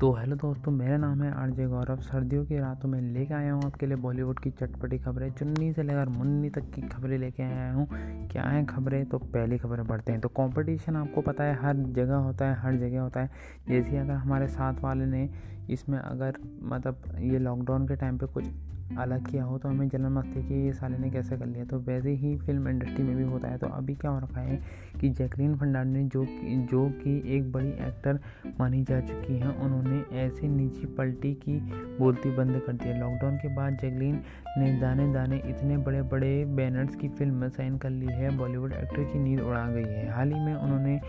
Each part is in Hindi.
तो हेलो दोस्तों, मेरा नाम है आरजे गौरव। सर्दियों की रातों में लेके आया हूँ आपके लिए बॉलीवुड की चटपटी खबरें। चुन्नी से लेकर मुन्नी तक की खबरें लेके आया हूँ। क्या है खबरें? तो पहली खबरें पढ़ते हैं। तो कंपटीशन आपको पता है, हर जगह होता है, हर जगह होता है। जैसे अगर हमारे साथ वाले ने इसमें अगर मतलब ये लॉकडाउन के टाइम पे कुछ अलग किया हो तो हमें जलन मस्ती कि ये साले ने कैसे कर लिया? तो वैसे ही फ़िल्म इंडस्ट्री में भी होता है। तो अभी क्या हो रखा है कि जैकलीन फर्नांडिस जो जो कि एक बड़ी एक्टर मानी जा चुकी हैं, उन्होंने ऐसे निजी पलटी की बोलती बंद कर दी। है लॉकडाउन के बाद जैकलीन ने दाने दाने इतने बड़े बड़े बैनर्स की फ़िल्म साइन कर ली है। बॉलीवुड एक्टर की नींद उड़ा गई है। हाल ही में उन्होंने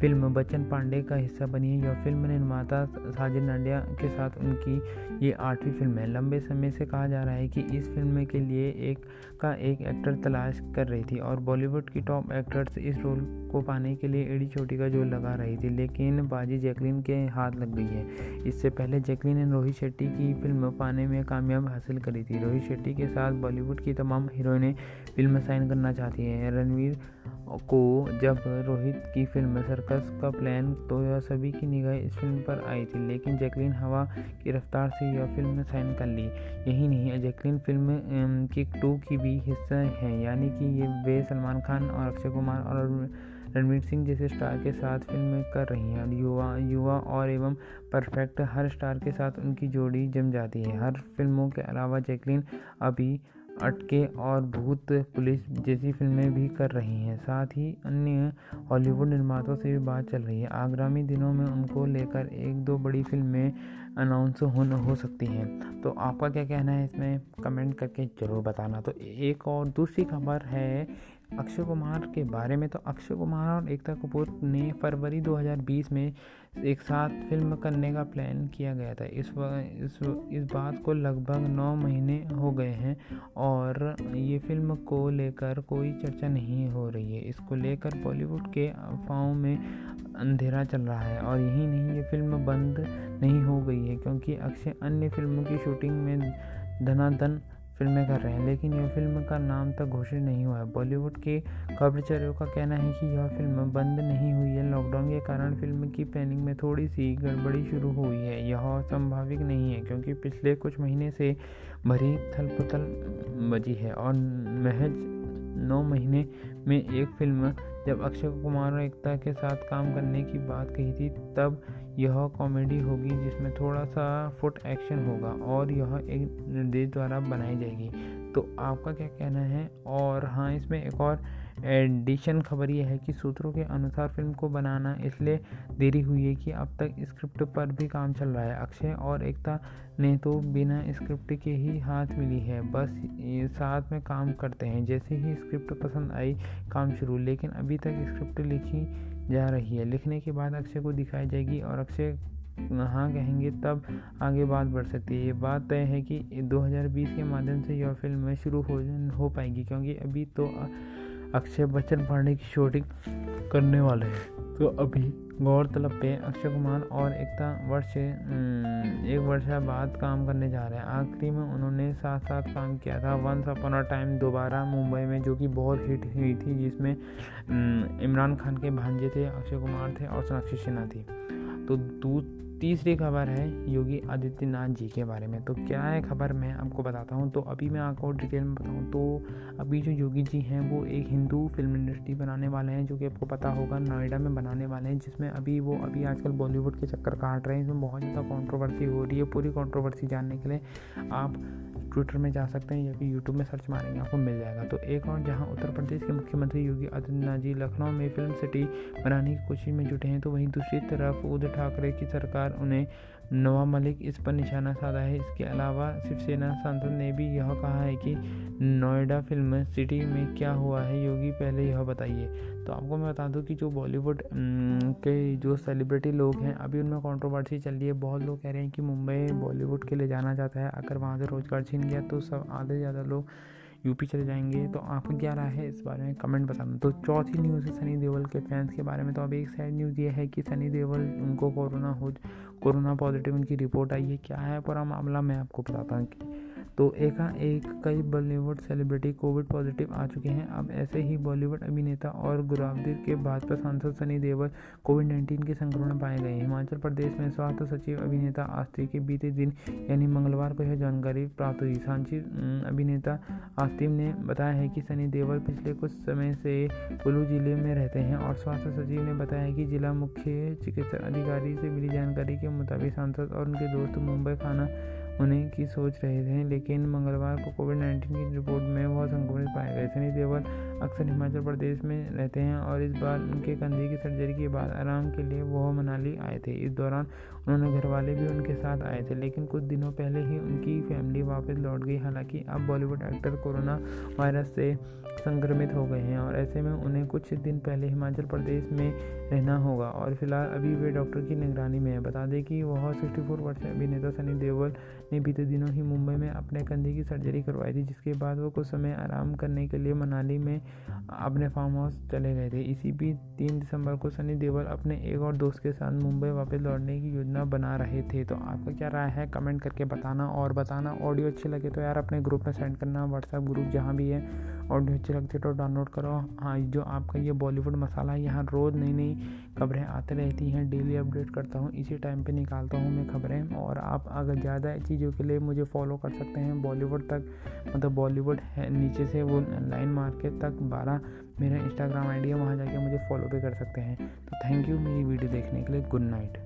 फ़िल्म बच्चन पांडे का हिस्सा बनी है। यह फ़िल्म निर्माता साजिद नाडिया के साथ उनकी ये आठवीं फ़िल्म है। लंबे समय से कहा जा रहा है कि इस फ़िल्म के लिए एक का एक एक्टर तलाश कर रही थी और बॉलीवुड की टॉप एक्टर्स इस रोल को पाने के लिए एडी चोटी का ज़ोर लगा रही थी, लेकिन बाजी जैकलिन के हाथ लग गई है। इससे पहले जैकलिन ने रोहित शेट्टी की फ़िल्म पाने में कामयाब हासिल करी थी। रोहित शेट्टी के साथ बॉलीवुड की तमाम हीरोइनें फ़िल्म साइन करना चाहती हैं। रणवीर को जब रोहित की फ़िल्म सर्कस का प्लान तो यह सभी की निगाह इस फ़िल्म पर आई थी, लेकिन जैकलिन हवा की रफ्तार से यह फ़िल्म साइन कर ली। यही नहीं, जैकलिन फ़िल्म किक टू की भी हिस्सा है, यानी कि ये वे सलमान खान और अक्षय कुमार और रणवीर सिंह जैसे स्टार के साथ फ़िल्म कर रही हैं। युवा युवा और एवं परफेक्ट हर स्टार के साथ उनकी जोड़ी जम जाती है। हर फ़िल्मों के अलावा जैकलिन अभी अटके और भूत पुलिस जैसी फ़िल्में भी कर रही हैं। साथ ही अन्य हॉलीवुड निर्माताओं से भी बात चल रही है। आगामी दिनों में उनको लेकर एक दो बड़ी फ़िल्में अनाउंस हो हो सकती हैं। तो आपका क्या कहना है इसमें? कमेंट करके ज़रूर बताना। तो एक और दूसरी खबर है अक्षय कुमार के बारे में। तो अक्षय कुमार और एकता कपूर ने फरवरी 2020 में एक साथ फ़िल्म करने का प्लान किया गया था। इस व, इस व, इस बात को लगभग नौ महीने हो गए हैं और ये फ़िल्म को लेकर कोई चर्चा नहीं हो रही है। इसको लेकर बॉलीवुड के अफवाहों में अंधेरा चल रहा है और यही नहीं ये फ़िल्म बंद नहीं हो गई है क्योंकि अक्षय अन्य फ़िल्मों की शूटिंग में धनाधन फ़िल्में कर रहे हैं, लेकिन यह फ़िल्म का नाम तक घोषित नहीं हुआ है। बॉलीवुड के खबरचरों का कहना है कि यह फ़िल्म बंद नहीं हुई है। लॉकडाउन के कारण फ़िल्म की प्लानिंग में थोड़ी सी गड़बड़ी शुरू हुई है। यह संभाविक नहीं है, क्योंकि पिछले कुछ महीने से भरी थल बजी है और महज नौ महीने में एक फ़िल्म जब अक्षय कुमार और एकता के साथ काम करने की बात कही थी, तब यह कॉमेडी होगी जिसमें थोड़ा सा फुट एक्शन होगा और यह एक निर्देश द्वारा बनाई जाएगी। तो आपका क्या कहना है? और हाँ इसमें एक और एडिशन खबर यह है कि सूत्रों के अनुसार फ़िल्म को बनाना इसलिए देरी हुई है कि अब तक स्क्रिप्ट पर भी काम चल रहा है। अक्षय और एकता ने तो बिना स्क्रिप्ट के ही हाथ मिली है, बस साथ में काम करते हैं। जैसे ही स्क्रिप्ट पसंद आई, काम शुरू, लेकिन अभी तक स्क्रिप्ट लिखी जा रही है। लिखने के बाद अक्षय को दिखाई जाएगी और अक्षय हाँ कहेंगे, तब आगे बात बढ़ सकती है। ये बात तय है कि 2020 के माध्यम से यह फ़िल्म शुरू हो हो पाएगी, क्योंकि अभी तो अक्षय बच्चन पढ़ने की शूटिंग करने वाले हैं। तो अभी गौरतलब पे अक्षय कुमार और एकता वर्ष एक वर्ष बाद काम करने जा रहे हैं। आखिरी में उन्होंने साथ साथ काम किया था वंस अपॉन अ टाइम दोबारा मुंबई में, जो कि बहुत हिट हुई थी, जिसमें इमरान खान के भांजे थे, अक्षय कुमार थे और सोनाक्षी सिन्हा थी। तो तीसरी खबर है योगी आदित्यनाथ जी के बारे में। तो क्या है खबर? मैं आपको बताता हूँ। तो अभी मैं आपको डिटेल में बताऊँ तो अभी जो योगी जी हैं, वो एक हिंदू फ़िल्म इंडस्ट्री बनाने वाले हैं, जो कि आपको पता होगा, नोएडा में बनाने वाले हैं, जिसमें अभी वो अभी आजकल बॉलीवुड के चक्कर काट रहे हैं। इसमें बहुत ज़्यादा कॉन्ट्रोवर्सी हो रही है, पूरी कॉन्ट्रोवर्सी जानने के लिए आप ट्विटर में जा सकते हैं या फिर यूट्यूब में सर्च मारेंगे, आपको मिल जाएगा। तो एक और जहाँ उत्तर प्रदेश के मुख्यमंत्री योगी आदित्यनाथ जी लखनऊ में फ़िल्म सिटी बनाने की कोशिश में जुटे हैं तो वहीं दूसरी तरफ़ उद्धव ठाकरे की सरकार उन्हें नवाब मलिक इस पर निशाना साधा है। इसके अलावा शिवसेना सांसद ने भी यह कहा है कि नोएडा फ़िल्म सिटी में क्या हुआ है, योगी पहले यह बताइए। तो आपको मैं बता दूँ कि जो बॉलीवुड के जो सेलिब्रिटी लोग हैं, अभी उनमें कंट्रोवर्सी चल रही है। बहुत लोग कह रहे हैं कि मुंबई बॉलीवुड के लिए जाना जाता है अगर वहाँ से रोज़गार छीन गया तो सब आधे ज़्यादा लोग यूपी चले जाएँगे तो आपको क्या राय है इस बारे में कमेंट बताना। तो चौथी न्यूज़ है सनी देओल के फैंस के बारे में। तो अब एक सैड न्यूज़ ये है कि सनी देओल, उनको कोरोना हो कोरोना पॉजिटिव उनकी रिपोर्ट आई है। क्या है पूरा मामला, मैं आपको बताता हूँ कि तो एकाएक कई बॉलीवुड सेलिब्रिटी कोविड पॉजिटिव आ चुके हैं। अब ऐसे ही बॉलीवुड अभिनेता और गुरावदिर के भाजपा सांसद सनी देवल कोविड नाइन्टीन के संक्रमण पाए गए हिमाचल प्रदेश में स्वास्थ्य सचिव अभिनेता आस्ती के बीते दिन, यानी मंगलवार को यह जानकारी प्राप्त हुई। सांची अभिनेता आस्तीम ने बताया है कि सनी देवल पिछले कुछ समय से कुल्लू ज़िले में रहते हैं और स्वास्थ्य सचिव ने बताया कि जिला मुख्य चिकित्सा अधिकारी से मिली जानकारी के मुताबिक सांसद और उनके दोस्त मुंबई खाना होने की सोच रहे थे, लेकिन मंगलवार को कोविड नाइन्टीन की रिपोर्ट में वह संक्रमित पाए गए सनी देवल अक्सर हिमाचल प्रदेश में रहते हैं और इस बार उनके कंधे की सर्जरी के बाद आराम के लिए वह मनाली आए थे। इस दौरान उन्होंने घर वाले भी उनके साथ आए थे, लेकिन कुछ दिनों पहले ही उनकी फैमिली वापस लौट गई। हालाँकि अब बॉलीवुड एक्टर कोरोना वायरस से संक्रमित हो गए हैं और ऐसे में उन्हें कुछ दिन पहले हिमाचल प्रदेश में रहना होगा और फ़िलहाल अभी वे डॉक्टर की निगरानी में है। बता दें कि वह सिक्सटी फोर वर्षीय अभिनेता सनी देओल ने बीते दिनों ही मुंबई में अपने कंधे की सर्जरी करवाई थी, जिसके बाद वो कुछ समय आराम करने के लिए मनाली में अपने फार्म हाउस चले गए थे। इसी बीच तीन दिसंबर को सनी देओल अपने एक और दोस्त के साथ मुंबई वापस लौटने की योजना बना रहे थे। तो आपका क्या राय है? कमेंट करके बताना और बताना। ऑडियो अच्छी लगे तो यार अपने ग्रुप में सेंड करना। व्हाट्सएप ग्रुप जहाँ भी है ऑडियो अच्छी लगती तो डाउनलोड करो। हाँ जो आपका ये बॉलीवुड मसाला है, यहाँ रोज़ नई नई खबरें आते रहती हैं। डेली अपडेट करता हूँ, इसी टाइम पे निकालता हूँ मैं खबरें। और आप अगर ज़्यादा चीज़ों के लिए मुझे फॉलो कर सकते हैं बॉलीवुड तक मतलब बॉलीवुड है नीचे से वो लाइन मार्केट तक बारह मेरा इंस्टाग्राम आईडी है, वहाँ जाके मुझे फॉलो भी कर सकते हैं। तो थैंक यू मेरी वीडियो देखने के लिए गुड नाइट